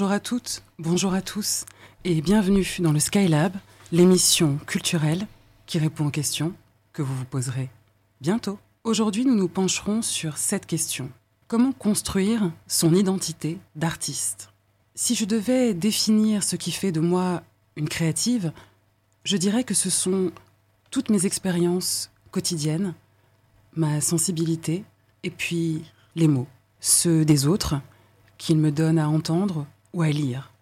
Bonjour à toutes, bonjour à tous, et bienvenue dans le Skylab, l'émission culturelle qui répond aux questions que vous vous poserez bientôt. Aujourd'hui, nous nous pencherons sur cette question. Comment construire son identité d'artiste? Si je devais définir ce qui fait de moi une créative, je dirais que ce sont toutes mes expériences quotidiennes, ma sensibilité, et puis les mots, ceux des autres, qu'ils me donnent à entendre ou à lire.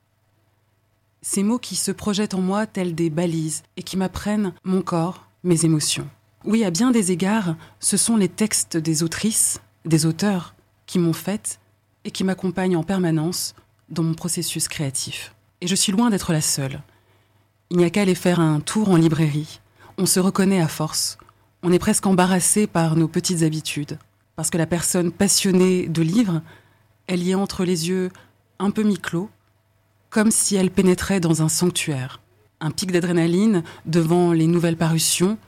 Ces mots qui se projettent en moi tels des balises et qui m'apprennent mon corps, mes émotions. Oui, à bien des égards, ce sont les textes des autrices, des auteurs, qui m'ont faite et qui m'accompagnent en permanence dans mon processus créatif. Et je suis loin d'être la seule. Il n'y a qu'à aller faire un tour en librairie. On se reconnaît à force. On est presque embarrassé par nos petites habitudes. Parce que la personne passionnée de livres elle y entre les yeux un peu mi-clos, comme si elle pénétrait dans un sanctuaire. Un pic d'adrénaline devant les nouvelles parutions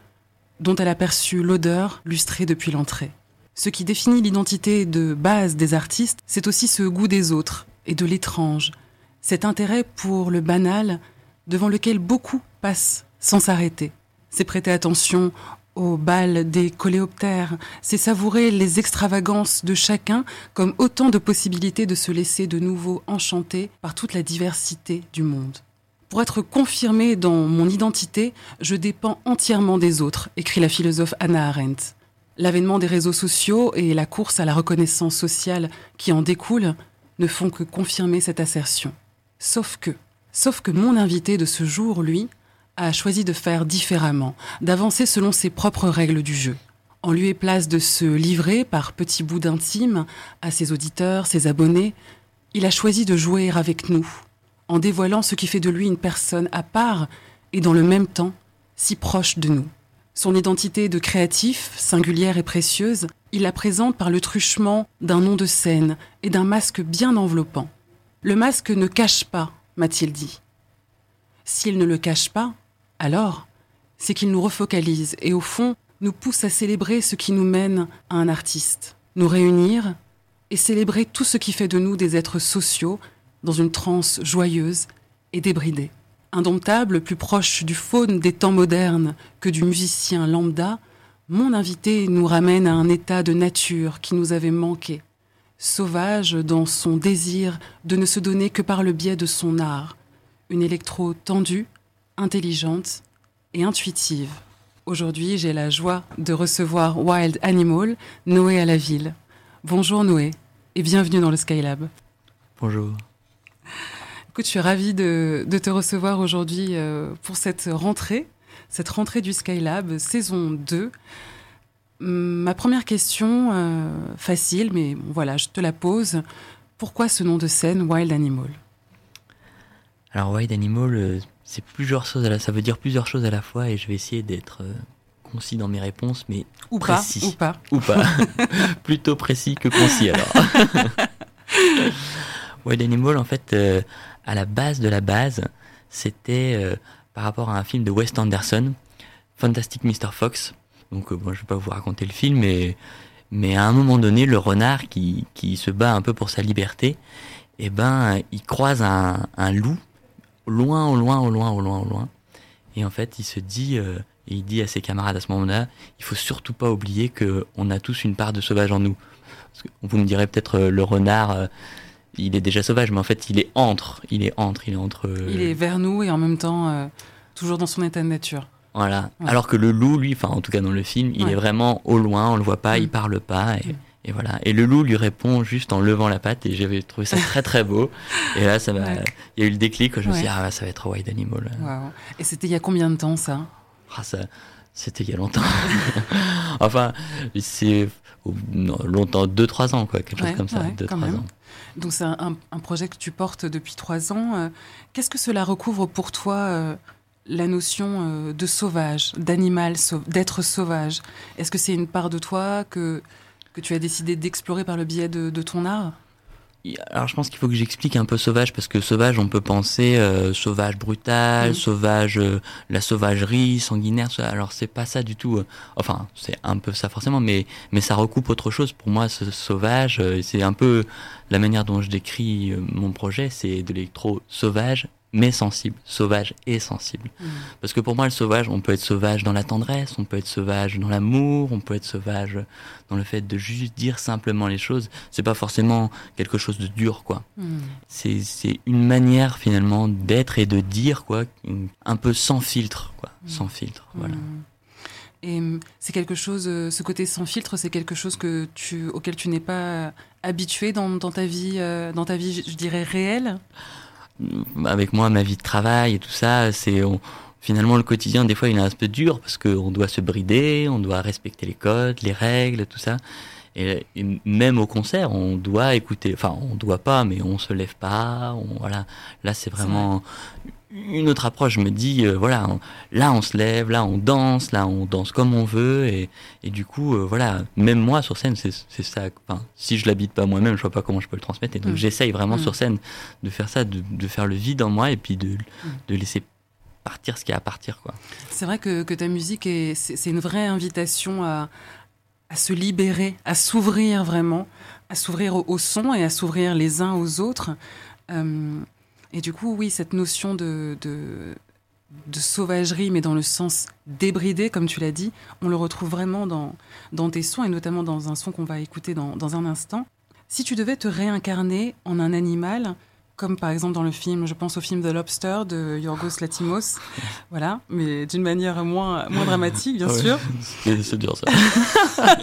dont elle aperçut l'odeur lustrée depuis l'entrée. Ce qui définit l'identité de base des artistes, c'est aussi ce goût des autres et de l'étrange, cet intérêt pour le banal devant lequel beaucoup passent sans s'arrêter. C'est prêter attention au bal des coléoptères, c'est savourer les extravagances de chacun comme autant de possibilités de se laisser de nouveau enchanter par toute la diversité du monde. Pour être confirmé dans mon identité, je dépends entièrement des autres, écrit la philosophe Anna Arendt. L'avènement des réseaux sociaux et la course à la reconnaissance sociale qui en découle ne font que confirmer cette assertion. Sauf que, sauf que mon invité de ce jour, lui, a choisi de faire différemment, d'avancer selon ses propres règles du jeu. En lieu et place de se livrer par petits bouts d'intime à ses auditeurs, ses abonnés, il a choisi de jouer avec nous, en dévoilant ce qui fait de lui une personne à part et dans le même temps si proche de nous. Son identité de créatif, singulière et précieuse, il la présente par le truchement d'un nom de scène et d'un masque bien enveloppant. Le masque ne cache pas, m'a-t-il dit. S'il ne le cache pas, alors, c'est qu'il nous refocalise et au fond nous pousse à célébrer ce qui nous mène à un artiste, nous réunir et célébrer tout ce qui fait de nous des êtres sociaux dans une transe joyeuse et débridée. Indomptable, plus proche du faune des temps modernes que du musicien lambda, mon invité nous ramène à un état de nature qui nous avait manqué, sauvage dans son désir de ne se donner que par le biais de son art, une électro tendue, intelligente et intuitive. Aujourd'hui, j'ai la joie de recevoir Wild Animal, Noé à la ville. Bonjour Noé et bienvenue dans le Skylab. Bonjour. Écoute, je suis ravie de, te recevoir aujourd'hui euh, pour cette rentrée, cette rentrée du Skylab, saison 2. Ma première question, euh, facile, mais voilà, je te la pose. Pourquoi ce nom de scène, Wild Animal? Alors, Wild Animal, euh, c'est plusieurs choses à la, ça veut dire plusieurs choses à la fois et je vais essayer d'être euh, concis dans mes réponses, mais ou précis. Pas, ou pas. Ou pas. Plutôt précis que concis alors. Wild Animal, en fait, euh, à la base de la base, c'était euh, par rapport à un film de Wes Anderson, Fantastic Mr. Fox. Donc, bon, je vais pas vous raconter le film, mais, mais à un moment donné, le renard qui, qui se bat un peu pour sa liberté, eh ben, il croise un, un loup loin, au loin, au loin, au loin, au loin. Et en fait, il se dit, euh, et il dit à ses camarades à ce moment-là, il faut surtout pas oublier que on a tous une part de sauvage en nous. vous me direz peut-être euh, le renard, euh, il est déjà sauvage, mais en fait, il est entre, il est entre, il est entre. Il est vers nous et en même temps toujours dans son état de nature. Voilà. Alors que le loup, lui, enfin en tout cas dans le film, il est vraiment au loin, on le voit pas, il mm. parle pas. Et... Mm. Et voilà. Et le loup lui répond juste en levant la patte et j'avais trouvé ça très très beau. Et là, ça m'a, il y a eu le déclic. Je me suis dit, ah, ça va être White Animal. Et c'était il y a combien de temps ça? Ah, ça, c'était il y a longtemps. enfin, c'est longtemps, 2-3 ans, quoi, quelque chose comme ça. Deux, trois ans. Donc c'est un, projet que tu portes depuis 3 ans. Euh, qu'est-ce que cela recouvre pour toi euh, la notion euh, de sauvage, d'animal, d'être sauvage? Est-ce que c'est une part de toi que que tu as décidé d'explorer par le biais de, ton art alors je pense qu'il faut que j'explique un peu sauvage parce que sauvage on peut penser euh, sauvage brutal, Mhm. sauvage euh, la sauvagerie sanguinaire. Alors c'est pas ça du tout. euh, Enfin c'est un peu ça forcément, mais mais ça recoupe autre chose. Pour moi ce sauvage c'est un peu la manière dont je décris mon projet, c'est de l'électro sauvage mais sensible, sauvage et sensible. Mm. Parce que pour moi, le sauvage, on peut être sauvage dans la tendresse, on peut être sauvage dans l'amour, on peut être sauvage dans le fait de juste dire simplement les choses. C'est pas forcément quelque chose de dur, quoi. Mm. C'est, une manière finalement d'être et de dire, quoi, un peu sans filtre, quoi. Sans filtre, voilà. Mm. Et mm, c'est quelque chose, euh, ce côté sans filtre, c'est quelque chose que tu, auquel tu n'es pas habitué dans, dans ta vie, euh, dans ta vie, je dirais réelle? Avec moi, ma vie de travail et tout ça, c'est finalement le quotidien. Des fois, il est un peu dur parce qu'on doit se brider, on doit respecter les codes, les règles, tout ça. Et, et même au concert, on doit écouter. Enfin, on doit pas, mais on se lève pas. On, voilà. Là, c'est vraiment une autre approche. Je me dis, euh, voilà, on- là, on se lève, là, on danse, là, on danse comme on veut. Et, et du coup, euh, voilà, même moi sur scène, c'est c'est ça. Enfin, si je l'habite pas moi-même, je vois pas comment je peux le transmettre. Et donc, Mm. j'essaye vraiment Mm. sur scène de faire ça, de, de faire le vide en moi et puis de, de laisser partir ce qui a à partir, quoi. C'est vrai que, que ta musique, est- c'est c'est une vraie invitation à, à se libérer, à s'ouvrir vraiment, à s'ouvrir au, au son et à s'ouvrir les uns aux autres. Euh, et du coup, oui, cette notion de, de, de sauvagerie, mais dans le sens débridé, comme tu l'as dit, on le retrouve vraiment dans, dans tes sons et notamment dans un son qu'on va écouter dans, dans un instant. Si tu devais te réincarner en un animal, comme par exemple dans le film, je pense au film The Lobster de Yorgos Latimos, voilà, mais d'une manière moins, moins dramatique, bien Ouais. sûr, C'est c'est dur ça.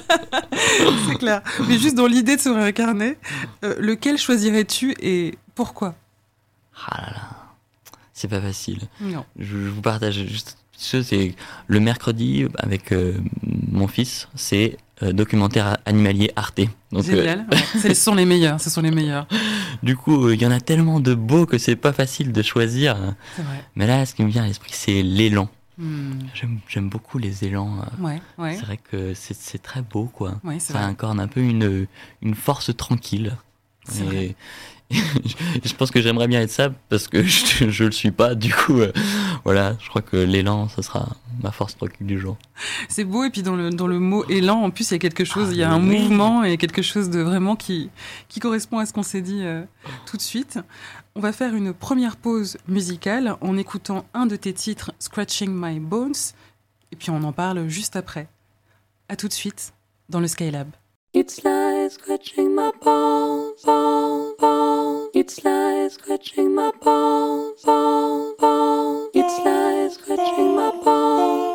c'est clair. Mais juste dans l'idée de se réincarner, euh, lequel choisirais-tu et pourquoi? Ah là là, c'est pas facile. Non. Je, je vous partage juste ce, c'est le mercredi avec euh, mon fils, c'est euh, documentaire animalier Arte. Donc euh, Génial. ouais. C'est- Ce sont les meilleurs, ce sont les meilleurs. du coup, euh, il y en a tellement de beaux que c'est pas facile de choisir. C'est vrai. Mais là, ce qui me vient à l'esprit, c'est l'élan. Hmm. J'aime j'aime beaucoup les élans. euh. Ouais, ouais, C'est vrai que c'est c'est très beau, quoi. Ça vrai. incarne un peu une, une force tranquille. C'est vrai. Et je pense que j'aimerais bien être ça parce que je, je le suis pas. Du coup, euh, voilà, je crois que l'élan, ce sera ma force tranquille du jour. C'est beau et puis dans le, dans le mot élan, en plus, il y a quelque chose, Ah, il y a un oui. mouvement et quelque chose de vraiment qui, qui correspond à ce qu'on s'est dit euh, tout de suite. On va faire une première pause musicale en écoutant un de tes titres, Scratching My Bones, et puis on en parle juste après. À tout de suite dans le Skylab. It's like scratching my balls, bones, bones. It's like scratching my balls, bones, bones. It's like scratching my bones,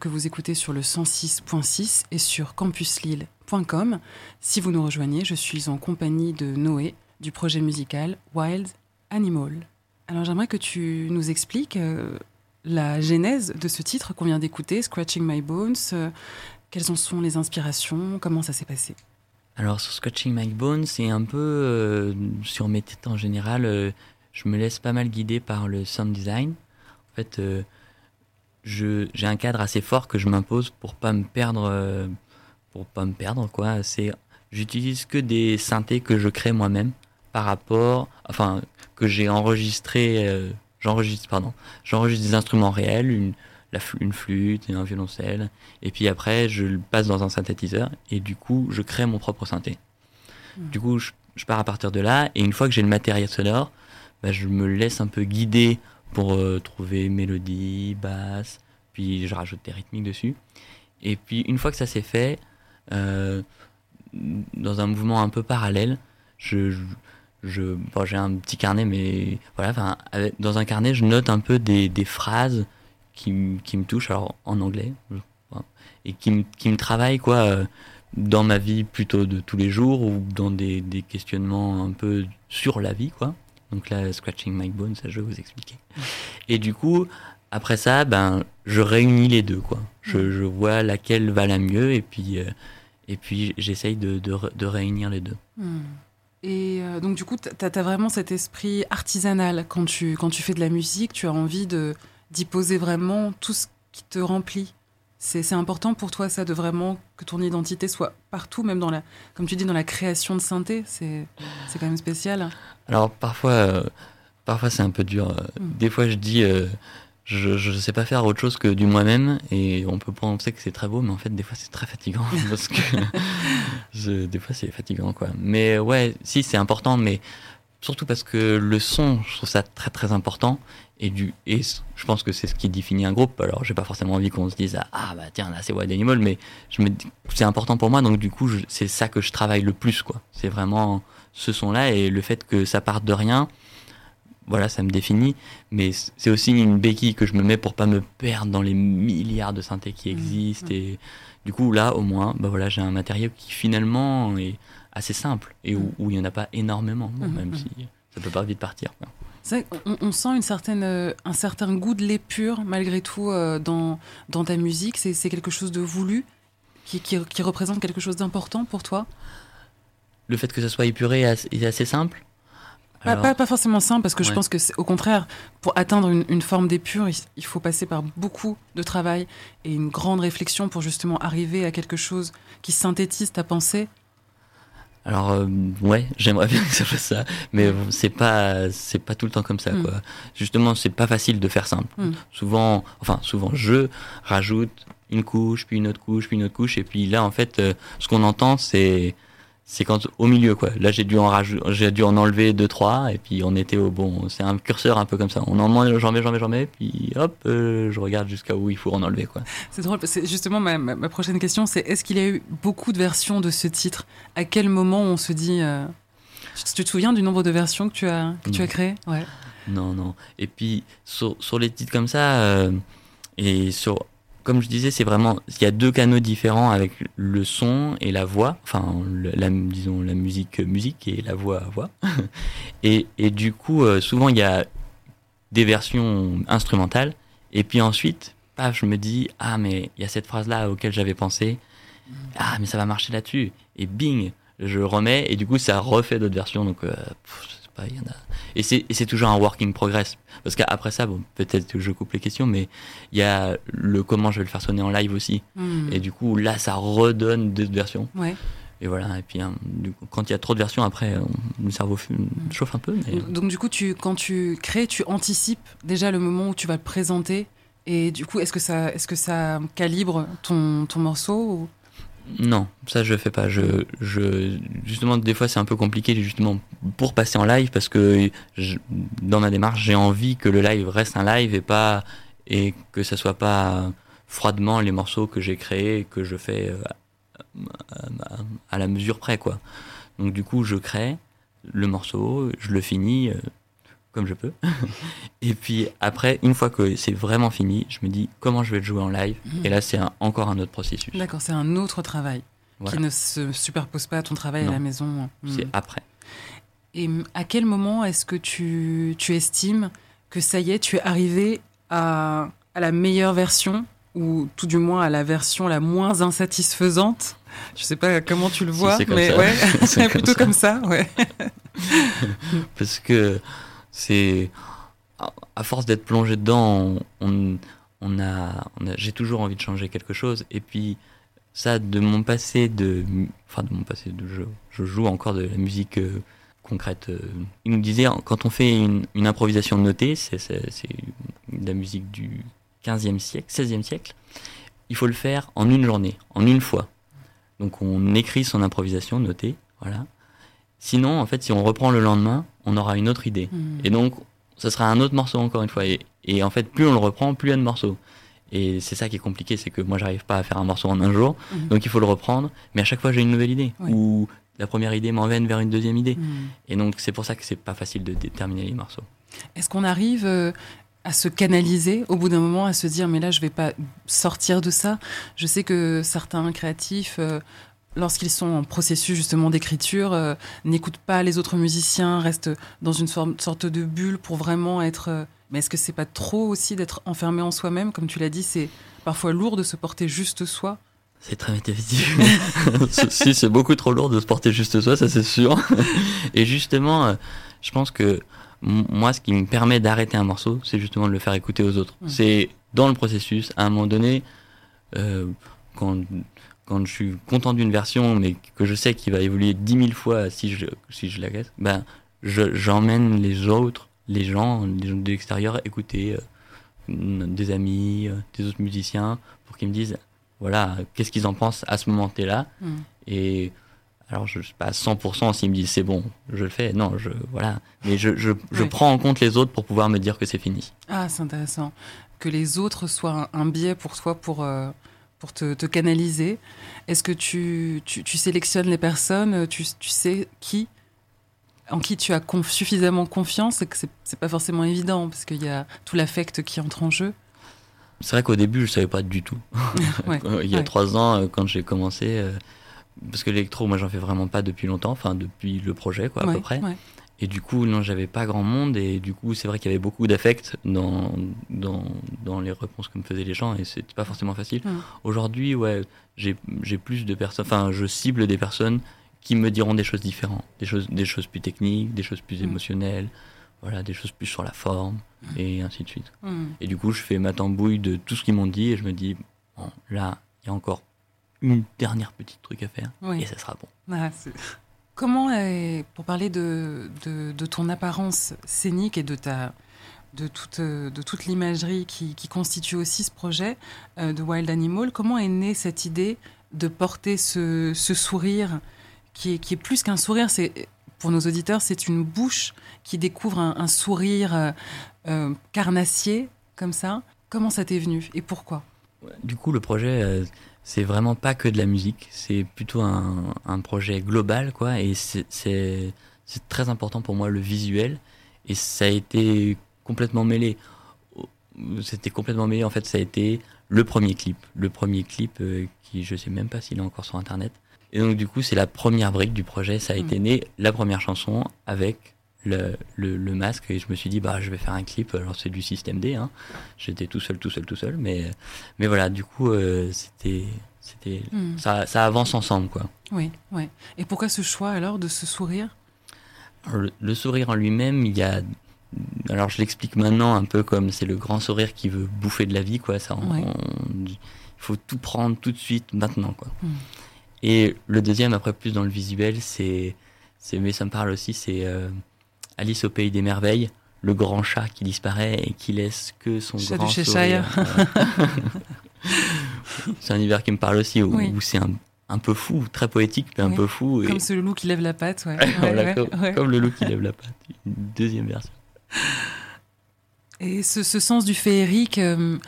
que vous écoutez sur le 106.6 et sur campuslille.com. Si vous nous rejoignez, je suis en compagnie de Noé du projet musical Wild Animal. Alors j'aimerais que tu nous expliques euh, la genèse de ce titre qu'on vient d'écouter, Scratching My Bones. euh, quelles en sont les inspirations? Comment ça s'est passé? Alors sur Scratching My Bones, c'est un peu euh, sur mes titres en général, je me laisse pas mal guider par le sound design. En fait, j'ai un cadre assez fort que je m'impose pour pas me perdre, euh, pour pas me perdre quoi. C'est, j'utilise que des synthés que je crée moi-même par rapport, enfin que j'ai enregistré, euh, j'enregistre pardon, j'enregistre des instruments réels, une, la une flûte et un violoncelle, et puis après je le passe dans un synthétiseur et du coup je crée mon propre synthé. Mhm. Du coup je, je pars à partir de là et une fois que j'ai le matériel sonore, bah, je me laisse un peu guider pour euh, trouver mélodie, basse, puis je rajoute des rythmiques dessus. Et puis une fois que ça c'est fait, euh, dans un mouvement un peu parallèle, je, je, je- bon, j'ai un petit carnet, mais voilà, dans un carnet, je note un peu des, des phrases qui, qui me touchent, alors en anglais, et qui, me- qui me travaillent quoi, euh, dans ma vie plutôt de tous les jours ou dans des, des questionnements un peu sur la vie, quoi. Donc là, Scratching My Bones, ça je vais vous expliquer. Et du coup, après ça, ben, je réunis les deux, quoi. Je, je vois laquelle va la mieux et puis, euh, et puis j'essaye de, de, de réunir les deux. Hmm. Et euh, donc du coup, tu as, vraiment cet esprit artisanal quand tu, quand tu fais de la musique, tu as envie de d'y poser vraiment tout ce qui te remplit. C'est c'est important pour toi ça de vraiment que ton identité soit partout, même dans la, comme tu dis, dans la création de synthé. C'est c'est quand même spécial. Alors parfois, euh, parfois c'est un peu dur. Mm. Des fois, je dis, euh, je, je sais pas faire autre chose que du moi-même, et on peut penser que c'est très beau, mais en fait, des fois, c'est très fatigant parce que je- des fois, c'est fatigant, quoi. Mais ouais, si, c'est important, mais surtout parce que le son, je trouve ça très très important. Et, du, et je pense que c'est ce qui définit un groupe. Alors, j'ai pas forcément envie qu'on se dise ah bah tiens là c'est Wild Animal, mais je me c'est important pour moi. Donc du coup, c'est ça que je travaille le plus, quoi. C'est vraiment ce son-là et le fait que ça parte de rien, voilà, ça me définit. Mais c'est aussi une béquille que je me mets pour pas me perdre dans les milliards de synthés qui Mhm. existent. Et du coup, là, au moins, bah voilà, j'ai un matériau qui finalement est assez simple et où, où il y en a pas énormément, bon, même si ça peut pas vite partir. quoi. On, sent une certaine, euh, un certain goût de l'épure malgré tout euh, dans, dans ta musique. C'est c'est quelque chose de voulu qui, qui, qui représente quelque chose d'important pour toi? Le fait que ça soit épuré est assez- est assez simple? Pas, Alors- pas, pas forcément simple, parce que je pense que, c'est- au contraire, pour atteindre une, une forme d'épure, il, il faut passer par beaucoup de travail et une grande réflexion pour justement arriver à quelque chose qui synthétise ta pensée. Alors euh, ouais, j'aimerais bien que ça fasse ça, mais bon, c'est pas c'est pas tout le temps comme ça Mm. quoi. Justement, c'est pas facile de faire simple. Mm. Souvent, enfin souvent, je rajoute une couche, puis une autre couche, puis une autre couche, et puis là en fait, euh, ce qu'on entend c'est c'est quand au milieu quoi. Là j'ai dû en j'ai dû en enlever deux trois, et puis on était au bon. C'est un curseur un peu comme ça. On en enlève, j'en mets, j'en mets, j'en mets, puis hop, euh, je regarde jusqu'à où il faut en enlever quoi. C'est drôle, justement ma, ma- prochaine question, c'est est-ce qu'il y a eu beaucoup de versions de ce titre? À quel moment on se dit... euh, tu, tu te souviens du nombre de versions que tu as, que tu Non. as créées? Ouais. Non, non. Et puis, sur, sur les titres comme ça, euh, et sur, comme je disais, c'est vraiment, il y a deux canaux différents avec le son et la voix, enfin, disons, la musique, musique et la voix, voix. et, et du coup, euh, souvent, il y a des versions instrumentales, et puis ensuite, paf, je me dis, ah, mais il y a cette phrase-là auquel j'avais pensé, ah, mais ça va marcher là-dessus, et bing, je remets, et du coup, ça refait d'autres versions, donc, euh, pas, il y en a. Et c'est, toujours un work in progress. Parce qu'après ça, bon, peut-être que je coupe les questions, mais il y a le comment je vais le faire sonner en live aussi. Hmm. Et du coup, là, ça redonne d'autres versions. Ouais. Et voilà. Et puis, hein, du coup, quand il y a trop de versions, après, on- le cerveau fu- chauffe un peu. Mais... Donc du coup, tu, quand tu crées, tu anticipes déjà le moment où tu vas le présenter. Et du coup, est-ce que ça, est-ce que ça calibre ton, ton morceau ou- Non, ça je fais pas. Je, je, justement, des fois c'est un peu compliqué justement pour passer en live parce que je- dans ma démarche, j'ai envie que le live reste un live et pas et que ça soit pas froidement les morceaux que j'ai créés que je fais euh, à la mesure près, quoi. Donc du coup, je crée le morceau, je le finis euh, comme je peux. et puis après, une fois que c'est vraiment fini, je me dis comment je vais le jouer en live? Mhm. Et là, c'est encore un autre processus. D'accord, c'est un autre travail Voilà. qui ne se superpose pas à ton travail à la maison. C'est Mm. après. Et mm, à quel moment est-ce que tu, tu estimes que ça y est, tu es arrivé à, à la meilleure version? Ou tout du moins à la version la moins insatisfaisante? Je sais pas comment tu le vois, c'est mais ouais, C'est plutôt ça. comme ça, ouais. parce que c'est à- force d'être plongé dedans, on, a, j'ai toujours envie de changer quelque chose. Et puis ça, de mon passé, de, enfin de mon passé, de je, je joue encore de la musique euh, concrète. euh. Il nous disait quand on fait une, improvisation notée, c'est de la musique du 15e siècle, 16e siècle. Il faut le faire en une journée, en une fois. Donc on écrit son improvisation notée, voilà. Sinon, en fait, si on reprend le lendemain, on aura une autre idée. Mm. Et donc, ce sera un autre morceau encore une fois. Et, et en fait, plus on le reprend, plus il y a de morceaux. Et c'est ça qui est compliqué, c'est que moi, j'arrive pas à faire un morceau en un jour. Mhm. Donc, il faut le reprendre. Mais à chaque fois, j'ai une nouvelle idée. Oui. Ou la première idée m'envène vers une deuxième idée. Mm. Et donc, c'est pour ça que c'est pas facile de déterminer les morceaux. Est-ce qu'on arrive euh, à se canaliser au bout d'un moment, à se dire mais là je vais pas sortir de ça? Je sais que certains créatifs, euh, lorsqu'ils sont en processus justement d'écriture, euh, n'écoutent pas les autres musiciens, restent dans une forme- sorte de bulle pour vraiment être. euh, mais est-ce que c'est pas trop aussi d'être enfermé en soi-même? Comme tu l'as dit, c'est parfois lourd de se porter juste soi. C'est très difficile. si, c'est beaucoup trop lourd de se porter juste soi, ça c'est sûr. Et justement, euh, je pense que moi, ce qui me permet d'arrêter un morceau, c'est justement de le faire écouter aux autres. Mm. C'est dans le processus, à un moment donné, euh, quand, quand je suis content d'une version, mais que je sais qu'il va évoluer dix mille fois si je, si je la laisse, ben, je- j'emmène les autres, les gens, les gens de l'extérieur, écouter euh, des amis, euh, des autres musiciens, pour qu'ils me disent voilà, qu'est-ce qu'ils en pensent à ce moment-là. Mm. Et alors, je sais pas à 100% s'ils me disent c'est bon, je le fais. Non, je, voilà. Mais je, je, je Ouais. prends en compte les autres pour pouvoir me dire que c'est fini. Ah, c'est intéressant. Que les autres soient un, un biais pour toi pour, euh, pour te, te canaliser. Est-ce que tu, tu, tu sélectionnes les personnes tu, tu sais qui en qui tu as conf- suffisamment confiance et que c'est pas forcément évident parce qu'il y a tout l'affect qui entre en jeu? C'est vrai qu'au début, je savais pas du tout. Ouais, Euh, Il y a ouais. trois ans, euh, quand j'ai commencé, euh, parce que l'électro, moi, j'en fais vraiment pas depuis longtemps, enfin, depuis le projet, quoi, à Ouais, peu près. Et du coup, non, j'avais pas grand monde, et du coup, c'est vrai qu'il y avait beaucoup d'affect dans, dans, dans les réponses que me faisaient les gens, et c'était pas forcément facile. Mm. Aujourd'hui, ouais, j'ai plus de personnes, enfin, je cible des personnes qui me diront des choses différentes, des choses, des choses plus techniques, des choses plus Mm. émotionnelles, voilà, des choses plus sur la forme, et ainsi de suite. Mm. Et du coup, je fais ma tambouille de tout ce qu'ils m'ont dit, et je me dis, bon, là, il y a encore une dernière petite truc à faire, Oui. et ça sera bon. Ah, Comment, pour parler de, de, ton apparence scénique et de, ta, de toute, de toute l'imagerie qui, constitue aussi ce projet euh, de Wild Animal, comment est née cette idée de porter ce, ce sourire qui est, qui est plus qu'un sourire c'est, Pour nos auditeurs, c'est une bouche qui découvre un, sourire euh, euh, carnassier, comme ça. Comment ça t'est venu et pourquoi? Du coup, le projet, c'est vraiment pas que de la musique, c'est plutôt un, un projet global, quoi, et c'est- très important pour moi le visuel, et ça a été complètement mêlé. C'était complètement mêlé, en fait, ça a été le premier clip, le premier clip euh, qui, je sais même pas s'il est encore sur internet. Et donc, du coup, c'est la première brique du projet, ça a été né, la première chanson avec le, le, le masque, et je me suis dit, bah, je vais faire un clip, alors c'est du système D, hein. J'étais tout seul, tout seul, tout seul, mais mais voilà, du coup, euh, c'était, c'était, Hmm. ça, ça avance ensemble, quoi. Oui, oui. Et pourquoi ce choix alors de ce sourire? Alors, Le, le sourire en lui-même, il y a, alors je l'explique maintenant un peu comme c'est le grand sourire qui veut bouffer de la vie, quoi. Ça, Ouais. il faut tout prendre tout de suite, maintenant, quoi. Hmm. Et le deuxième, après plus dans le visuel, c'est, c'est, mais ça me parle aussi, c'est euh, Alice au pays des merveilles. Le grand chat qui disparaît et qui laisse que son Chat grand du sourire. C'est un univers qui me parle aussi, où, Oui. où c'est un, un peu fou, très poétique, mais un peu fou. et- Comme ce loup qui lève la patte, ouais. Ouais, Voilà, ouais, comme, ouais. comme le loup qui lève la patte. Une deuxième version. Et ce, ce sens du féerique, euh,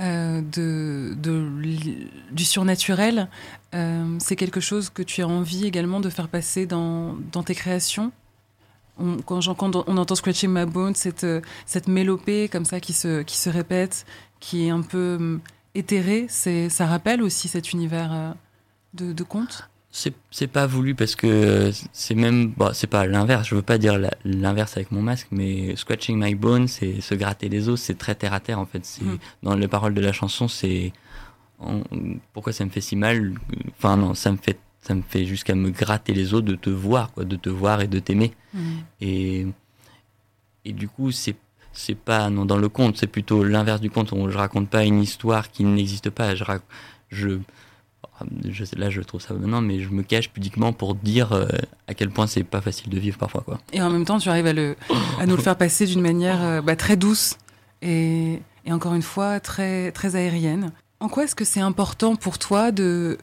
euh, de, de du surnaturel, euh, c'est quelque chose que tu as envie également de faire passer dans, dans tes créations? On, quand, quand on entend Scratching My Bone, cette, euh, cette mélopée comme ça qui se, qui se répète, qui est un peu hum, éthérée, ça rappelle aussi cet univers euh, de, de contes C'est pas voulu parce que euh, c'est même bon, c'est pas l'inverse. Je veux pas dire l'inverse avec mon masque, mais scratching my bone, c'est se gratter les os, c'est très terre à terre en fait. C'est Mm. dans les paroles de la chanson, c'est pourquoi ça me fait si mal. Enfin non, ça me fait ça me fait jusqu'à me gratter les os de te voir quoi, de te voir et de t'aimer. Et et du coup c'est c'est pas non dans le conte, c'est plutôt l'inverse du conte. On, je raconte pas une histoire qui n'existe pas. Je rac- je là je trouve ça maintenant, mais je me cache pudiquement pour dire euh, à quel point c'est pas facile de vivre parfois quoi. Et en même temps, tu arrives à, le, à nous le faire passer d'une manière euh, bah, très douce et, et encore une fois très, très aérienne. En quoi est-ce que c'est important pour toi de,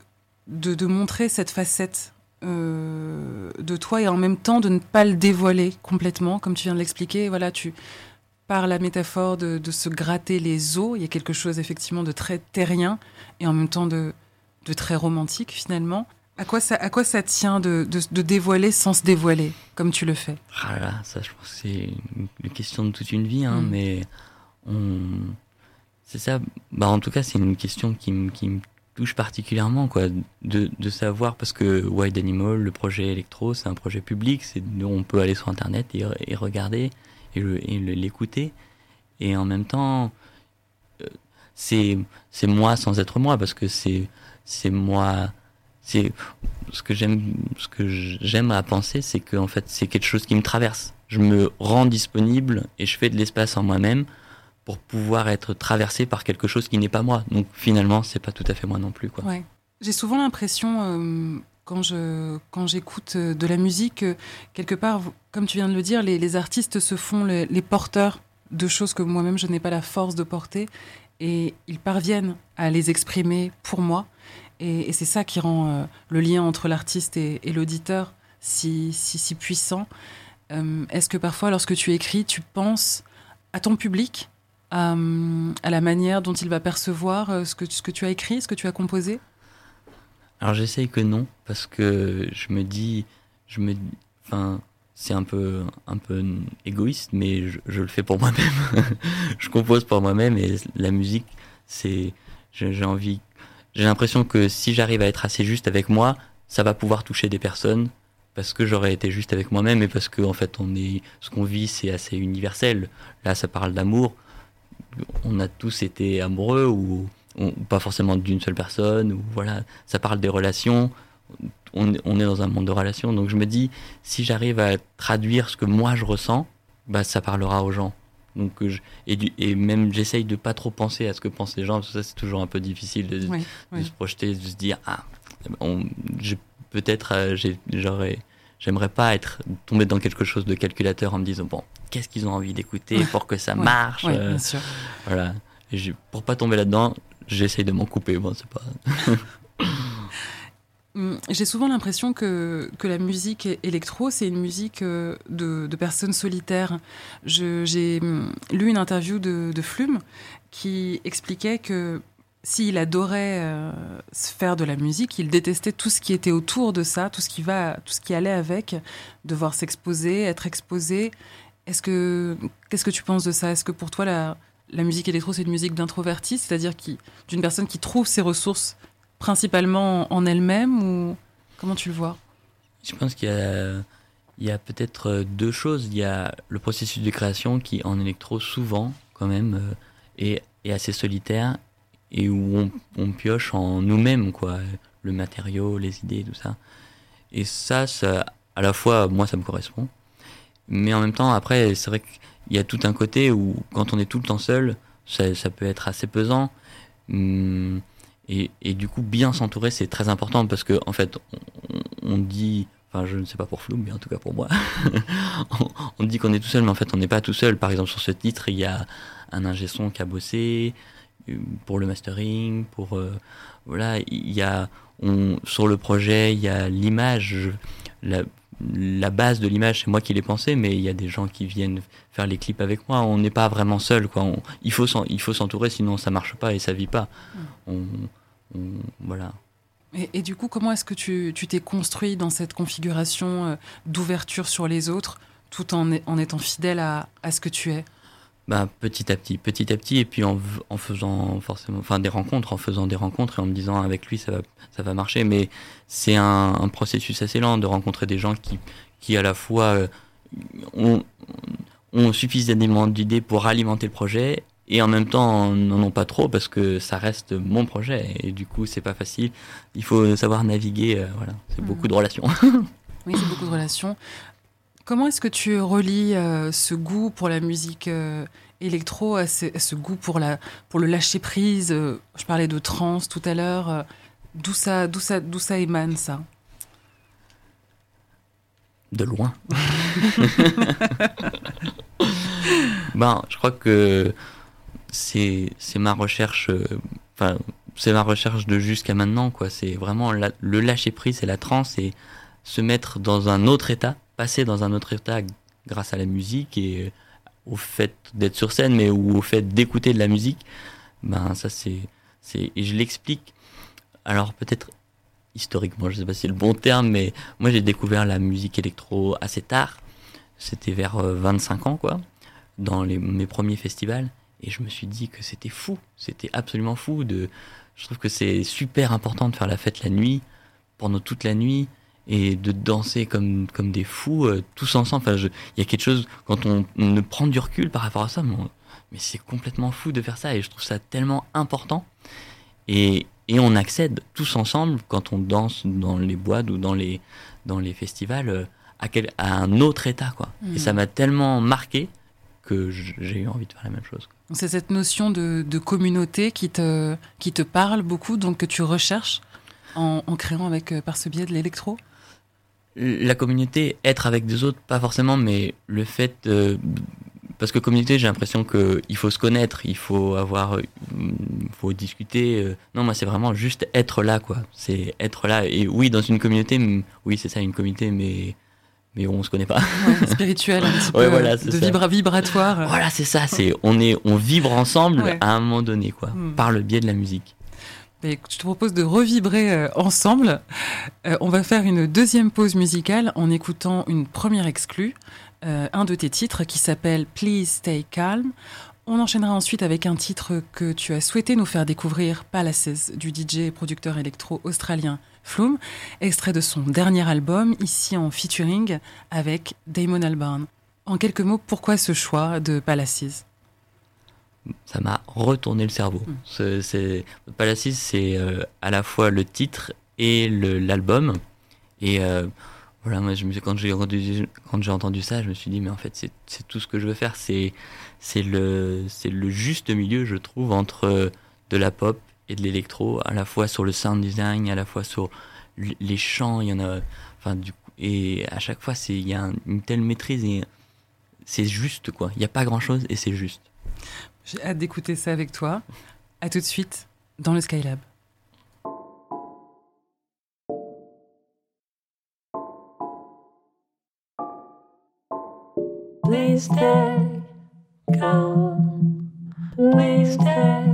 de, de montrer cette facette euh, de toi et en même temps de ne pas le dévoiler complètement, comme tu viens de l'expliquer Voilà, tu par la métaphore de, de se gratter les os, il y a quelque chose effectivement de très terrien et en même temps de, de très romantique finalement. À quoi ça, à quoi ça tient de, de, de dévoiler sans se dévoiler, comme tu le fais? Ah là, ça je pense que c'est une- question de toute une vie, hein, Mm. mais on... c'est ça. Bah en tout cas c'est une question qui me qui me particulièrement quoi, de, de savoir parce que Wild Animal, le projet électro, c'est un projet public, c'est on peut aller sur internet et, et regarder et le- et l'écouter. Et en même temps euh, c'est moi sans être moi parce que c'est moi c'est ce que j'aime ce que j'aime à penser c'est que en fait c'est quelque chose qui me traverse. Je me rends disponible et je fais de l'espace en moi-même pour pouvoir être traversé par quelque chose qui n'est pas moi donc finalement c'est pas tout à fait moi non plus quoi Ouais. J'ai souvent l'impression, euh, quand je quand j'écoute euh, de la musique, que quelque part, comme tu viens de le dire, les, artistes se font les, porteurs de choses que moi-même je n'ai pas la force de porter, et ils parviennent à les exprimer pour moi. Et, c'est ça qui rend euh, le lien entre l'artiste et, l'auditeur si, si, si puissant. Euh, Est-ce que parfois, lorsque tu écris, tu penses à ton public, à, hum, à la manière dont il va percevoir euh, ce que, ce que tu as écrit, ce que tu as composé? Alors j'essaye que non parce que je me dis, je me, enfin c'est un peu un peu égoïste, mais je, je le fais pour moi-même. je compose pour moi-même et la musique, c'est, j'ai j'ai envie, j'ai l'impression que si j'arrive à être assez juste avec moi, ça va pouvoir toucher des personnes parce que j'aurais été juste avec moi-même et parce que en fait on est, ce qu'on vit c'est assez universel. Là ça parle d'amour. On a tous été amoureux ou pas forcément d'une seule personne ou voilà ça parle des relations. On, on est dans un monde de relations. Donc je me dis si j'arrive à traduire ce que moi je ressens bah ça parlera aux gens. Donc je, et, du- et même j'essaye de pas trop penser à ce que pensent les gens parce que ça c'est toujours un peu difficile de, se projeter de se dire ah peut-être euh, j'aimerais pas être tombé dans quelque chose de calculateur en me disant bon qu'est-ce qu'ils ont envie d'écouter pour que ça Ouais, marche Oui, euh, bien sûr. voilà. Et pour pas tomber là-dedans, j'essaye de m'en couper. Bon, c'est pas. Hum, J'ai souvent l'impression que, que la musique électro, c'est une musique euh, de, de personnes solitaires. J'ai hum, lu une interview de, de Flume qui expliquait que s'il adorait euh, faire de la musique, il détestait tout ce qui était autour de ça, tout ce qui va, tout ce qui allait avec, devoir s'exposer, être exposé. Est-ce que qu'est-ce que tu penses de ça? Est-ce que pour toi la, musique électro c'est une musique d'introverti, c'est-à-dire d'une personne qui trouve ses ressources principalement en elle-même ou comment tu le vois? Je pense qu'il y a, peut-être euh, deux choses. Il y a le processus de création qui, en électro, souvent, quand même, euh, est, assez solitaire et où on, pioche en nous-mêmes, quoi. Le matériau, les idées, tout ça. Et ça, à la fois, moi, ça me correspond. Mais en même temps, après, c'est vrai qu'il y a tout un côté où, quand on est tout le temps seul, ça, ça peut être assez pesant. Hum, et, et du coup, bien s'entourer, c'est très important parce que, en fait, on, dit, enfin, je ne sais pas pour Flou, mais en tout cas pour moi, on, dit qu'on est tout seul, mais en fait, on n'est pas tout seul. Par exemple, sur ce titre, il y a un ingé son qui a bossé euh, pour le mastering, pour euh, voilà, il y a sur le projet, il y a l'image. La base de l'image, c'est moi qui l'ai pensé, mais il y a des gens qui viennent faire les clips avec moi. On n'est pas vraiment seul, quoi. On- il faut s'entourer, sinon ça marche pas et ça vit pas. On, on- voilà. Et, et du coup, comment est-ce que tu tu t'es construit dans cette configuration euh, d'ouverture sur les autres, tout en, en étant fidèle à, à ce que tu es? Bah, petit à petit, petit à petit, et puis en, faisant forcément, enfin des rencontres, en faisant des rencontres et en me disant avec lui ça va, ça va marcher. Mais c'est un, un processus assez lent de rencontrer des gens qui, qui à la fois euh, ont, ont suffisamment d'idées pour alimenter le projet et en même temps n'en ont pas trop parce que ça reste mon projet et du coup c'est pas facile. Il faut savoir naviguer, euh, voilà, c'est Mhm. beaucoup de relations. Oui, c'est beaucoup de relations. Comment est-ce que tu relis euh, ce goût pour la musique euh, électro à ce, goût pour, la, pour le lâcher prise euh, Je parlais de trance tout à l'heure. D'où ça, d'où ça, d'où ça émane ça? De loin. ben, je crois que c'est c'est ma recherche, enfin c'est ma recherche de jusqu'à maintenant quoi. C'est vraiment le lâcher prise, c'est la transe et se mettre dans un autre état, passer dans un autre état grâce à la musique et euh, au fait d'être sur scène, mais ou au fait d'écouter de la musique. Ben ça c'est c'est et je l'explique. Alors peut-être historiquement, je sais pas si c'est le bon terme, mais moi, j'ai découvert la musique électro assez tard. C'était vers euh, 25 ans, quoi, dans les, mes premiers festivals. Et je me suis dit que c'était fou. C'était absolument fou. De, je trouve que c'est super important de faire la fête la nuit, pendant toute la nuit, et de danser comme, comme des fous, euh, tous ensemble. Enfin, il y a quelque chose, quand on, ne prend du recul par rapport à ça, mais, c'est complètement fou de faire ça. Et je trouve ça tellement important. Et, et on accède tous ensemble quand on danse dans les boîtes ou dans les dans les festivals euh, à, quel, à un autre état quoi. Mhm. Et ça m'a tellement marqué que j'ai eu envie de faire la même chose. C'est cette notion de, de communauté qui te, qui te parle beaucoup, donc que tu recherches en, en créant avec, euh, par ce biais de l'électro? La communauté, être avec des autres, pas forcément, mais le fait euh, parce que communauté, j'ai l'impression que il faut se connaître, il faut avoir, il faut discuter. euh. Non, moi, c'est vraiment juste être là, quoi. C'est être là. Et oui, dans une communauté, mm, oui, c'est ça, une communauté, mais mais on se connaît pas. Ouais, spirituel, un petit Ouais, peu voilà, euh, c'est de ça. vibra vibratoire. Voilà, c'est ça. C'est on est, on vibre ensemble Ouais. à un moment donné, quoi, Mm. par le biais de la musique. Écoute, je te propose de revibrer euh, ensemble. Euh, on va faire une deuxième pause musicale en écoutant une première exclue, euh, un de tes titres qui s'appelle Please Stay Calm. On enchaînera ensuite avec un titre que tu as souhaité nous faire découvrir, Palaces, du DJ et producteur électro australien Flume, extrait de son dernier album, ici en featuring avec Damon Albarn. En quelques mots, pourquoi ce choix de Palaces? Ça m'a retourné le cerveau. Mm. Ce- C'est Palacis, c'est euh, à la fois le titre et l'album. Et euh, voilà, moi, je me suis, quand j'ai entendu, ça, je me suis dit, mais en fait, c'est tout ce que je veux faire. C'est le, juste milieu, je trouve, entre euh, de la pop et de l'électro, à la fois sur le sound design, à la fois sur les chants. Il y en a, enfin, du coup, et à chaque fois, il y a un- une telle maîtrise et c'est juste, quoi. Il n'y a pas grand chose et c'est juste. J'ai hâte d'écouter ça avec toi. À tout de suite dans le Skylab. Please stay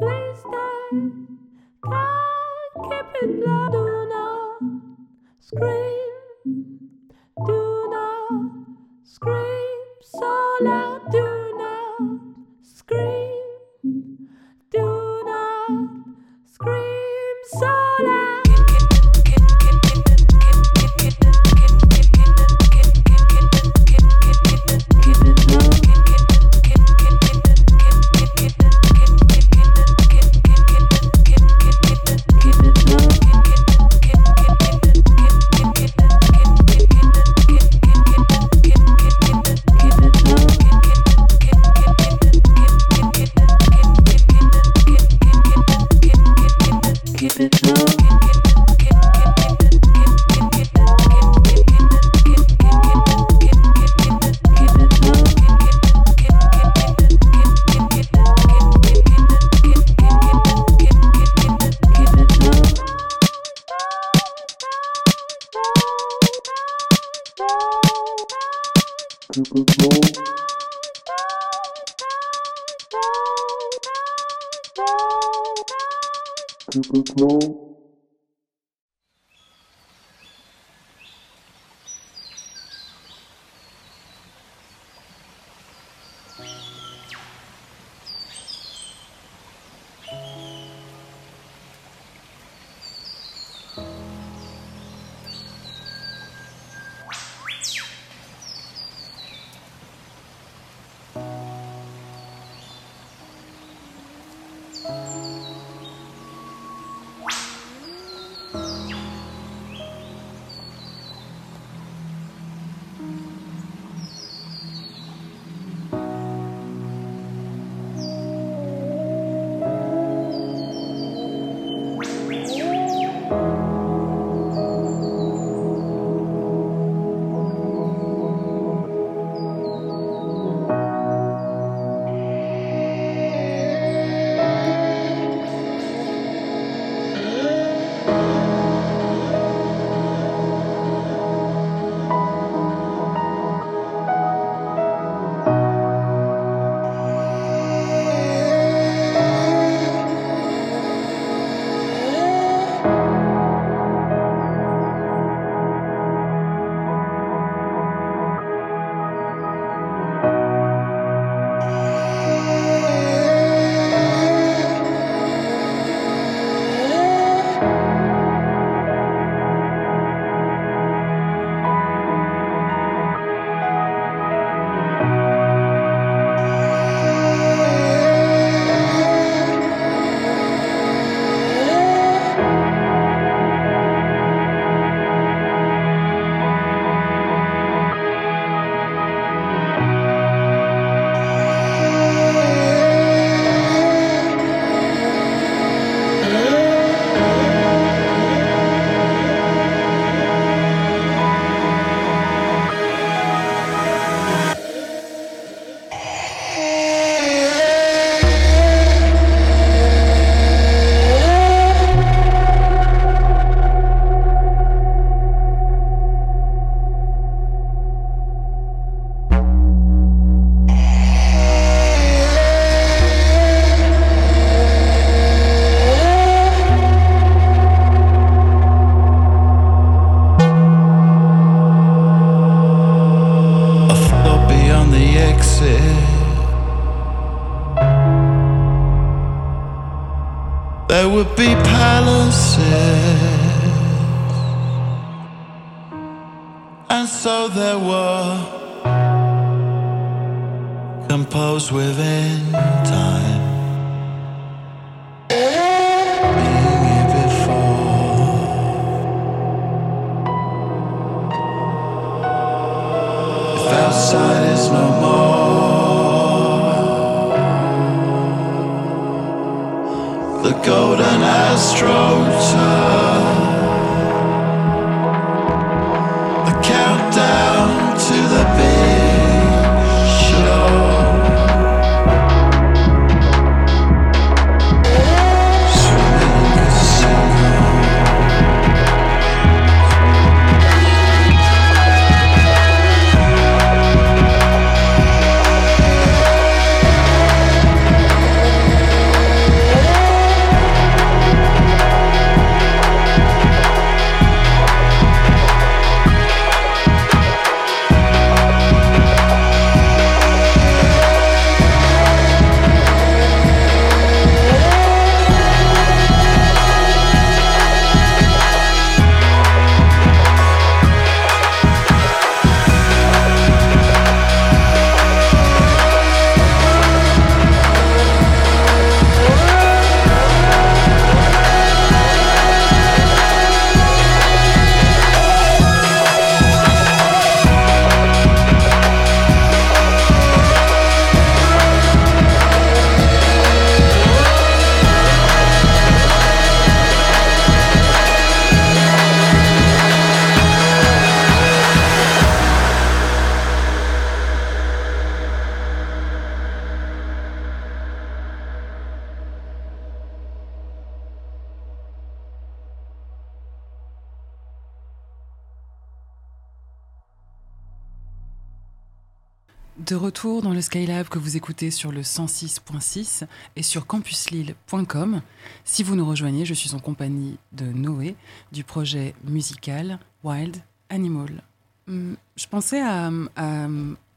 Please stay. can't keep it low. Do not scream. would be palaces. And so there were, composed within time. control. De retour dans le Skylab que vous écoutez sur le 106.6 et sur campuslille.com. Si vous nous rejoignez, je suis en compagnie de Noé du projet musical Wild Animal. Hum, Je pensais à,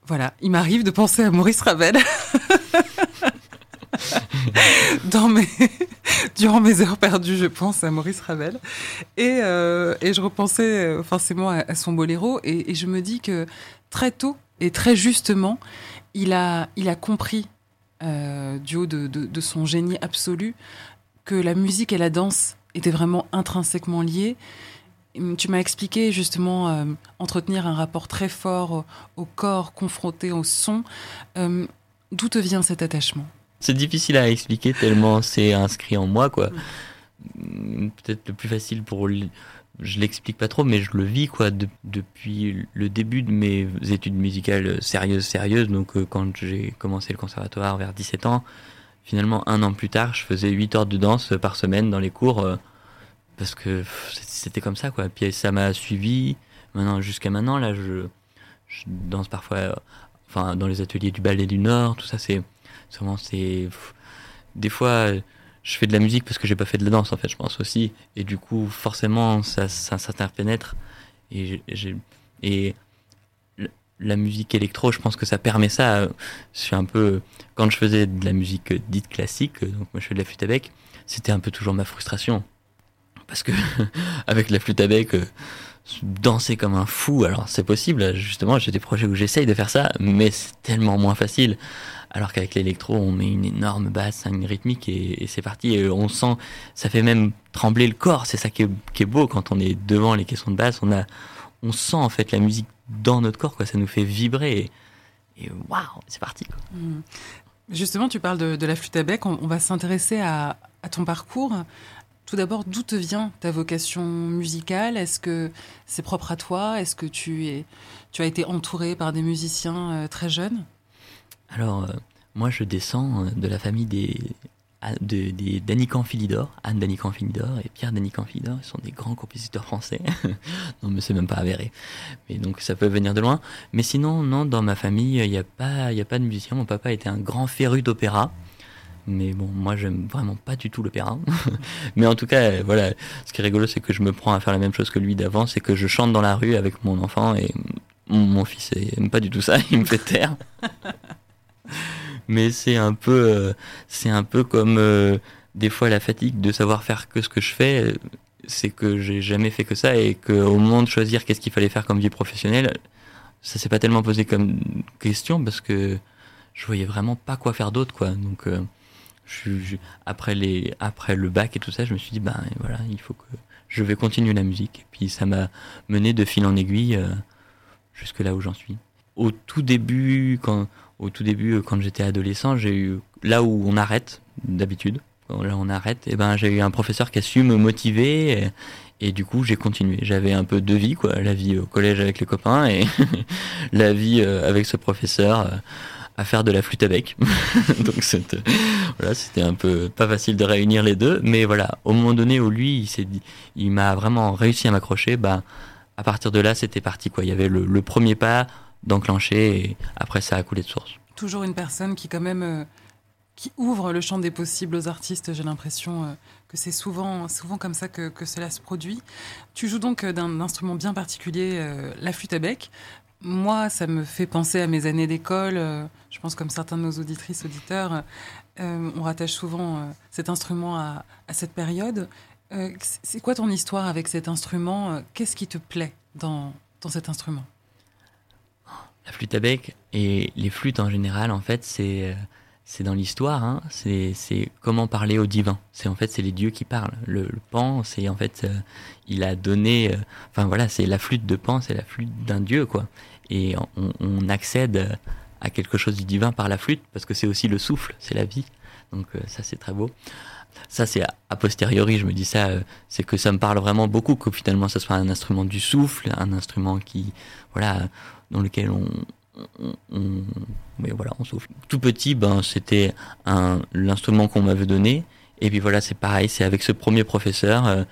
voilà, il m'arrive de penser à Maurice Ravel dans mes durant mes heures perdues, je pense à Maurice Ravel et, euh, et je repensais euh, forcément à, son boléro et je me dis que très tôt et très justement, il a, il a compris, euh, du haut de, de- de son génie absolu, que la musique et la danse étaient vraiment intrinsèquement liées. Tu m'as expliqué justement euh, entretenir un rapport très fort au, au corps confronté au son. Euh, D'où te vient cet attachement? C'est difficile à expliquer tellement c'est inscrit en moi, quoi. Peut-être le plus facile pour. Je l'explique pas trop, mais je le vis, quoi, de- depuis le début de mes études musicales sérieuses, sérieuses. Donc, euh, quand j'ai commencé le conservatoire vers 17 ans, finalement, un an plus tard, je faisais 8 heures de danse par semaine dans les cours, euh, parce que c'était comme ça, quoi. Puis ça m'a suivi. Maintenant, jusqu'à maintenant, là, je, danse parfois, euh, enfin, dans les ateliers du Ballet du Nord, tout ça, c'est. Vraiment, c'est. Des fois, je fais de la musique parce que j'ai pas fait de la danse, en fait, je pense aussi. Et du coup, forcément, ça, ça, s'interpénètre. Et, j'ai- et la musique électro, je pense que ça permet ça. Je suis un peu. Quand je faisais de la musique dite classique, donc moi je fais de la flûte à bec, c'était un peu toujours ma frustration. Parce que, avec la flûte à bec, danser comme un fou, alors c'est possible, justement, j'ai des projets où j'essaye de faire ça, mais c'est tellement moins facile. Alors qu'avec l'électro, on met une énorme basse, une rythmique et, c'est parti. Et on sent, ça fait même trembler le corps. C'est ça qui est, beau quand on est devant les questions de basse. On a, on sent en fait la musique dans notre corps, quoi. Ça nous fait vibrer. Et, et waouh, c'est parti. Hmm. Justement, tu parles de, la flûte à bec. On, va s'intéresser à ton parcours. Tout d'abord, d'où te vient ta vocation musicale? Est-ce que c'est propre à toi? Est-ce que tu, as été entouré par des musiciens euh, très jeunes? Alors, euh, moi, je descends euh, de la famille des à- de- des Danican Philidor, Anne Danican Philidor et Pierre Danican Philidor. Ils sont des grands compositeurs français. non, mais c'est même pas avéré. Mais donc, ça peut venir de loin. Mais sinon, non, dans ma famille, il n'y a pas, a pas de musicien. Mon papa était un grand féru d'opéra. Mais bon, moi, j'aime vraiment pas du tout l'opéra. mais en tout cas, voilà, ce qui est rigolo, c'est que je me prends à faire la même chose que lui d'avant, c'est que je chante dans la rue avec mon enfant et mon, fils aime pas du tout ça, il me fait taire. mais c'est un peu, euh, c'est un peu comme euh, des fois la fatigue de savoir faire que ce que je fais, c'est que j'ai jamais fait que ça et qu'au moment de choisir qu'est-ce qu'il fallait faire comme vie professionnelle, ça s'est pas tellement posé comme question parce que je voyais vraiment pas quoi faire d'autre, quoi. Donc euh, après les après le bac et tout ça, je me suis dit ben voilà, il faut que je vais continuer la musique. Et puis ça m'a mené de fil en aiguille euh, jusque là où j'en suis. Au tout début, quand au tout début, euh, quand j'étais adolescent, j'ai eu là où on arrête d'habitude. Quand là on arrête, et ben j'ai eu un professeur qui a su me motiver. Et, et du coup, j'ai continué. J'avais un peu deux vies, quoi. La vie au collège avec les copains et la vie euh, avec ce professeur à faire de la flûte avec. Donc c'était voilà, c'était un peu pas facile de réunir les deux, mais voilà, au moment donné où lui, il il m'a vraiment réussi à m'accrocher, bah à partir de là, c'était parti quoi. Il y avait le, premier pas d'enclencher et après ça a coulé de source. Toujours une personne qui, quand même, euh, qui ouvre le champ des possibles aux artistes. J'ai l'impression euh, que c'est souvent, souvent comme ça que, cela se produit. Tu joues donc euh, d'un instrument bien particulier, euh, la flûte à bec. Moi, ça me fait penser à mes années d'école. euh, je pense comme certains de nos auditrices, auditeurs, euh, on rattache souvent euh, cet instrument à, cette période. C'est quoi ton histoire avec cet instrument? Qu'est-ce qui te plaît dans, dans cet instrument? La flûte à bec et les flûtes en général, en fait, c'est c'est dans l'histoire. Hein, c'est comment parler au divin. C'est en fait c'est les dieux qui parlent. Le, le Pan, c'est en fait il a donné. Enfin voilà, c'est la flûte de Pan, c'est la flûte d'un dieu quoi. Et on, accède à quelque chose du divin par la flûte parce que c'est aussi le souffle, c'est la vie. Donc euh, ça c'est très beau. Ça c'est a, posteriori, je me dis ça, euh, c'est que ça me parle vraiment beaucoup que finalement ça soit un instrument du souffle, un instrument qui voilà dans lequel on, mais voilà, on souffle. Tout petit, ben c'était l'instrument qu'on m'avait donné. Et puis voilà, c'est pareil, c'est avec ce premier professeur, euh,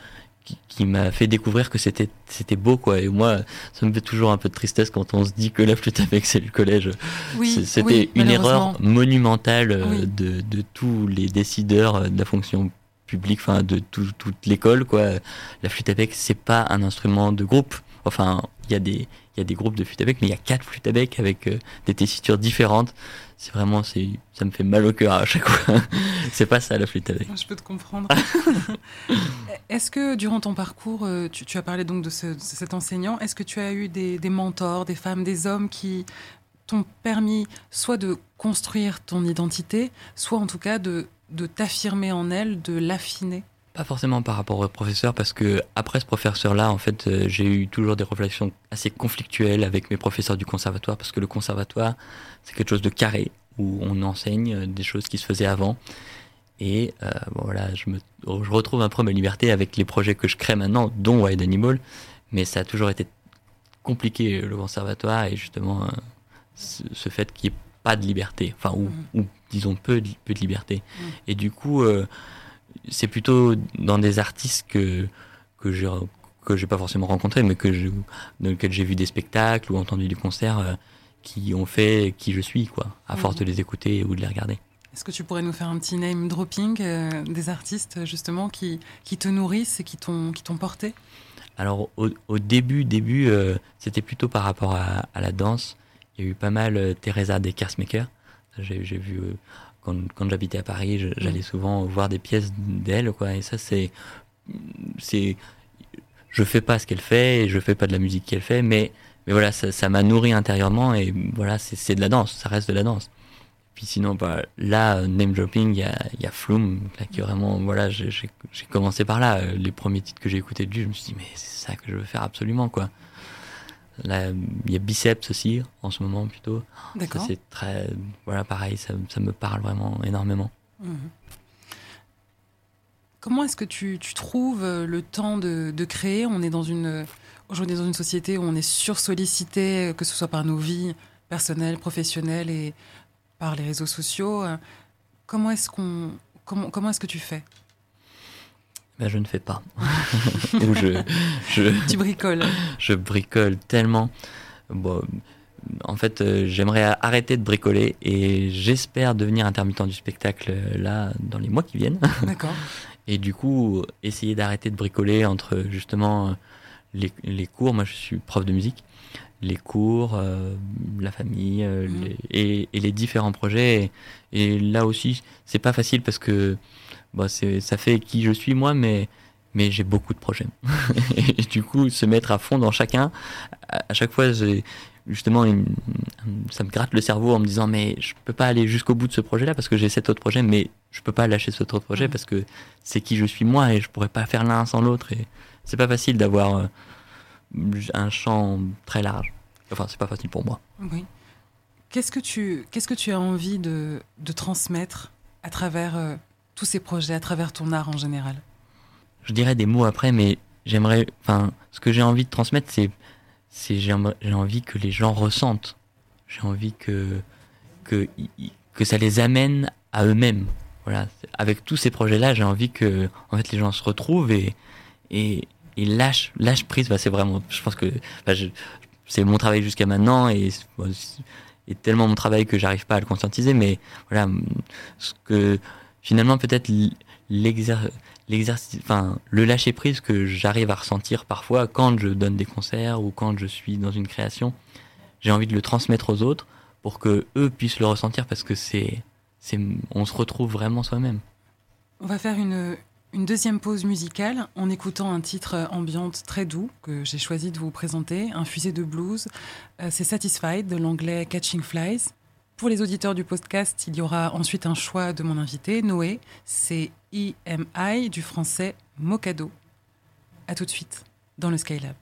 qui, qui m'a fait découvrir que c'était c'était beau quoi. Et moi ça me fait toujours un peu de tristesse quand on se dit que la flûte à bec c'est le collège. Oui, c'était oui, une erreur monumentale euh, Oui. de, de tous les décideurs euh, de la fonction publique enfin de tout- toute l'école quoi. La flûte à bec c'est pas un instrument de groupe. Enfin il y a des il y a des groupes de flûte à bec mais il y a quatre flûtes à bec avec euh, des tessitures différentes c'est vraiment c'est ça me fait mal au cœur à chaque fois. C'est pas ça la flûte à bec. Je peux te comprendre. Est-ce que durant ton parcours, euh, tu, tu as parlé donc de, ce- de cet enseignant, est-ce que tu as eu des, des mentors, des femmes, des hommes qui t'ont permis soit de construire ton identité, soit en tout cas de, de t'affirmer en elle, de l'affiner? Pas forcément par rapport au professeur, parce que après ce professeur-là, en fait, euh, j'ai eu toujours des réflexions assez conflictuelles avec mes professeurs du conservatoire, parce que le conservatoire, c'est quelque chose de carré, où on enseigne euh, des choses qui se faisaient avant. Et euh, bon, voilà, je, me, je retrouve un peu ma liberté avec les projets que je crée maintenant, dont Wild Animal, mais ça a toujours été compliqué, le conservatoire, et justement, euh, ce, ce fait qu'il n'y ait pas de liberté, enfin, ou, ou disons peu de, peu de liberté. Mhm. Et du coup, euh, c'est plutôt dans des artistes que que j'ai que j'ai pas forcément rencontrés, mais que je, dans lesquels j'ai vu des spectacles ou entendu des concerts euh, qui ont fait qui je suis, quoi, à force Mhm. de les écouter ou de les regarder. Est-ce que tu pourrais nous faire un petit name dropping euh, des artistes justement qui, qui te nourrissent et qui t'ont qui t'ont porté? Alors au, au début, début, euh, c'était plutôt par rapport à, à la danse. Il y a eu pas mal Teresa des Kersmaker. J'ai vu quand, quand j'habitais à Paris, j'allais souvent voir des pièces d'elle, quoi. Et ça, c'est, c'est, je fais pas ce qu'elle fait et je fais pas de la musique qu'elle fait, mais, mais voilà, ça, m'a nourri intérieurement et voilà, c'est, de la danse, ça reste de la danse. Puis sinon, bah, là, euh, name dropping, il y a, y a Flume, là, qui vraiment, voilà, j'ai commencé par là. Euh, Les premiers titres que j'ai écoutés de lui, je me suis dit, mais c'est ça que je veux faire absolument, quoi. Il y a Biceps aussi, en ce moment, plutôt. D'accord. c'est très, voilà, pareil, ça, ça me parle vraiment énormément. Mhm. Comment est-ce que tu, tu trouves euh, le temps de, de créer? On est dans une aujourd'hui dans une société où on est sursollicité, euh, que ce soit par nos vies personnelles, professionnelles et par les réseaux sociaux. Comment est-ce qu'on comment, comment est-ce que tu fais? Ben, je ne fais pas. Ou je, je, Tu bricoles. je bricole tellement. Bon, en fait, euh, j'aimerais arrêter de bricoler et j'espère devenir intermittent du spectacle euh, là dans les mois qui viennent. D'accord. Et du coup, essayer d'arrêter de bricoler entre justement euh, les, les cours. Moi, je suis prof de musique. Les cours, euh, la famille euh, les- et, et les différents projets. Et, et là aussi, c'est pas facile parce que bon, c'est, ça fait qui je suis moi, mais, mais j'ai beaucoup de projets. et du coup, se mettre à fond dans chacun, à, chaque fois, justement une, ça me gratte le cerveau en me disant mais je peux pas aller jusqu'au bout de ce projet là parce que j'ai cet autre projet mais je peux pas lâcher cet autre projet parce que c'est qui je suis moi et je pourrais pas faire l'un sans l'autre et c'est pas facile d'avoir euh, un champ très large enfin c'est pas facile pour moi Oui. Qu'est-ce que tu qu'est-ce que tu as envie de, de transmettre à travers euh, tous ces projets, à travers ton art en général je dirais des mots après mais j'aimerais enfin ce que j'ai envie de transmettre c'est c'est j'ai envie que les gens ressentent. J'ai envie que que que ça les amène à eux-mêmes. Voilà. Avec tous ces projets là j'ai envie que en fait les gens se retrouvent et et, et lâchent lâchent prise. Bah, c'est vraiment je pense que bah, c'est mon travail jusqu'à maintenant et et tellement mon travail que j'arrive pas à le conscientiser mais voilà ce que finalement peut-être l'exercice enfin le lâcher prise que j'arrive à ressentir parfois quand je donne des concerts ou quand je suis dans une création j'ai envie de le transmettre aux autres pour que eux puissent le ressentir parce que c'est c'est on se retrouve vraiment soi-même On va faire une, deuxième pause musicale en écoutant un titre ambiante très doux que j'ai choisi de vous présenter, un fusée de blues. Euh, C'est Satisfied de l'anglais Catching Flies. Pour les auditeurs du podcast, il y aura ensuite un choix de mon invité, Noé. C'est EMI du français Mocado. À tout de suite dans le Skylab.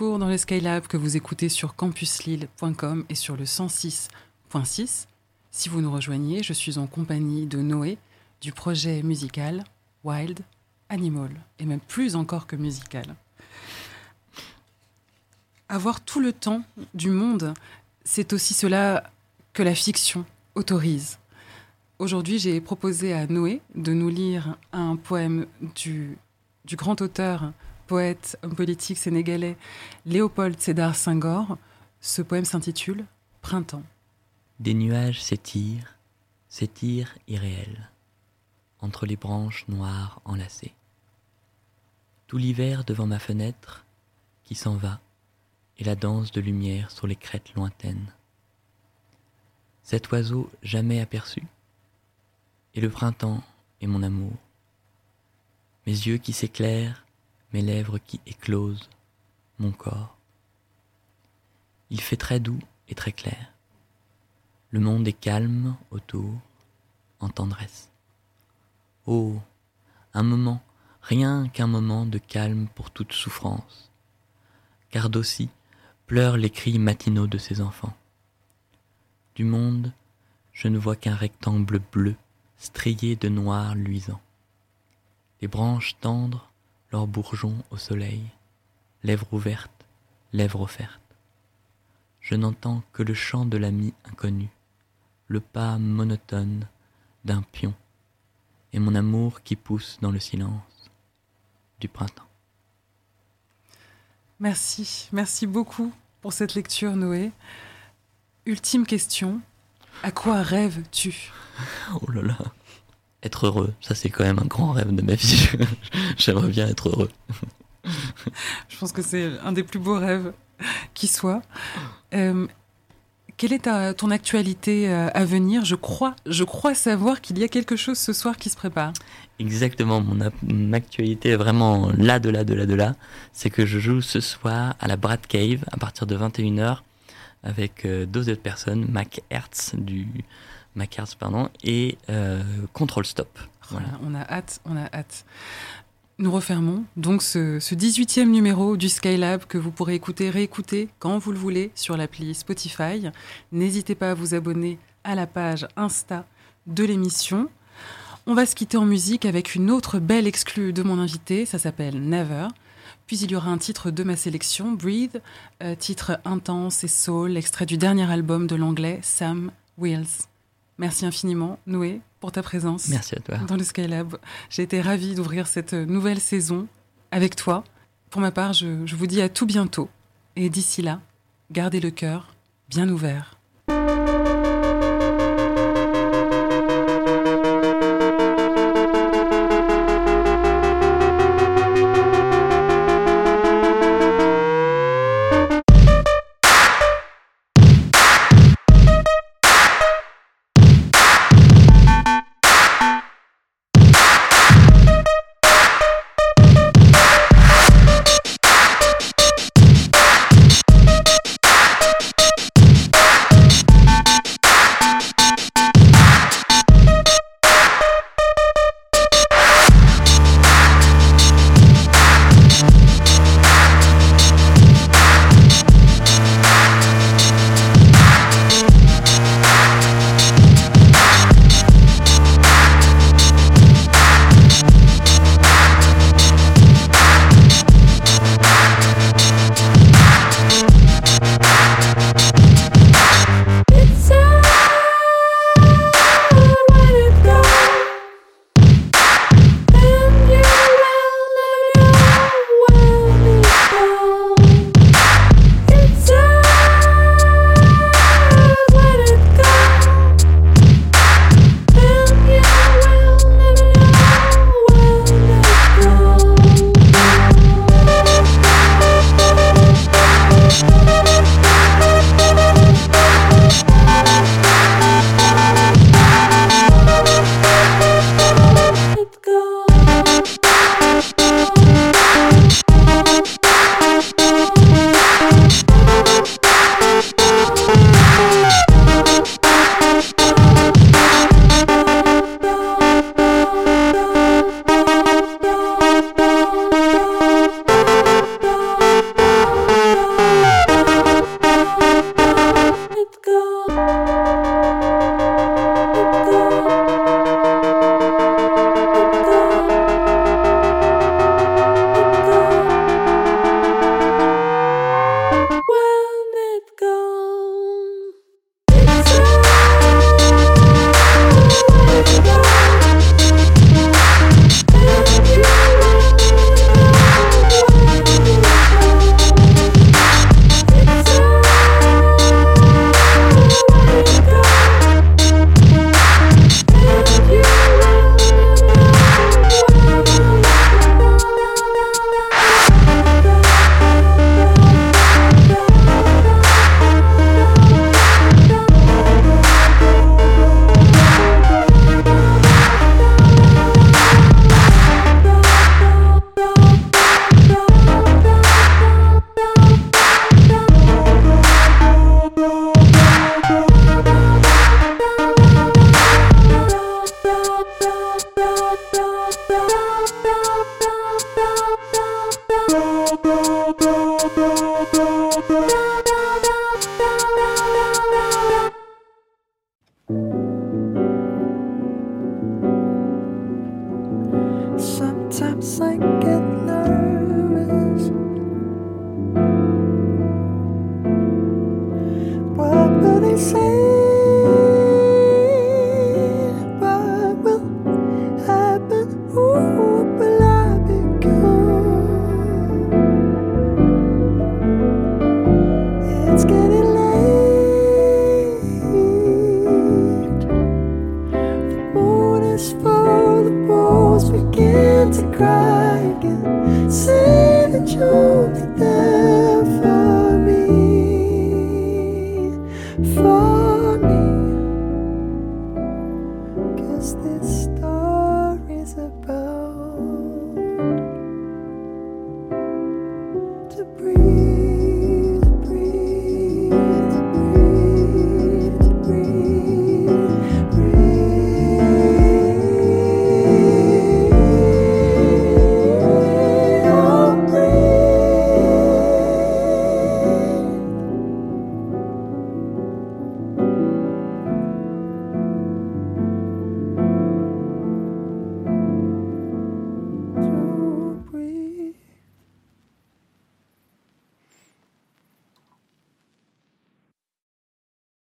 Dans le Skylab que vous écoutez sur campuslille.com et sur le 106.6. Si vous nous rejoignez, je suis en compagnie de Noé du projet musical Wild Animal, et même plus encore que musical. Avoir tout le temps du monde, c'est aussi cela que la fiction autorise. Aujourd'hui, j'ai proposé à Noé de nous lire un poème du, du grand auteur, poète, homme politique sénégalais Léopold Sédar Senghor. Ce poème s'intitule Printemps. Des nuages s'étirent, s'étirent irréels, entre les branches noires enlacées. Tout l'hiver devant ma fenêtre, qui s'en va, et la danse de lumière sur les crêtes lointaines. Cet oiseau jamais aperçu, et le printemps est mon amour. Mes yeux qui s'éclairent, mes lèvres qui éclosent, mon corps. Il fait très doux et très clair. Le monde est calme autour, en tendresse. Oh, un moment, rien qu'un moment de calme pour toute souffrance. Car d'aussi pleurent les cris matinaux de ses enfants. Du monde, je ne vois qu'un rectangle bleu, strié de noir luisant. Les branches tendres, leurs bourgeons au soleil, lèvres ouvertes, lèvres offertes. Je n'entends que le chant de l'ami inconnu, le pas monotone d'un pion, et mon amour qui pousse dans le silence du printemps. Merci, merci beaucoup pour cette lecture, Noé. Ultime question, à quoi rêves-tu? Oh là là. Être heureux, ça c'est quand même un grand rêve de ma vie. J'aimerais bien être heureux. Je pense que c'est un des plus beaux rêves qui soit. Euh, quelle est ta, ton actualité euh, à venir? Je crois, je crois savoir qu'il y a quelque chose ce soir qui se prépare. Exactement, mon, actualité est vraiment là de là de là de là. C'est que je joue ce soir à la Brad Cave à partir de 21h avec euh, deux autres personnes, Mac Hertz du Mac Hertz pardon et euh, Control Stop. Voilà, on a hâte, on a hâte. Nous refermons donc ce, ce 18e numéro du Skylab que vous pourrez écouter, réécouter quand vous le voulez sur l'appli Spotify. N'hésitez pas à vous abonner à la page Insta de l'émission. On va se quitter en musique avec une autre belle exclue de mon invité, ça s'appelle Never. Puis il y aura un titre de ma sélection, Breathe, euh, titre intense et soul, extrait du dernier album de l'anglais Sam Wills. Merci infiniment, Noé, pour ta présence Merci à toi. dans le Skylab. J'ai été ravie d'ouvrir cette nouvelle saison avec toi. Pour ma part, je, je vous dis à tout bientôt. Et d'ici là, gardez le cœur bien ouvert.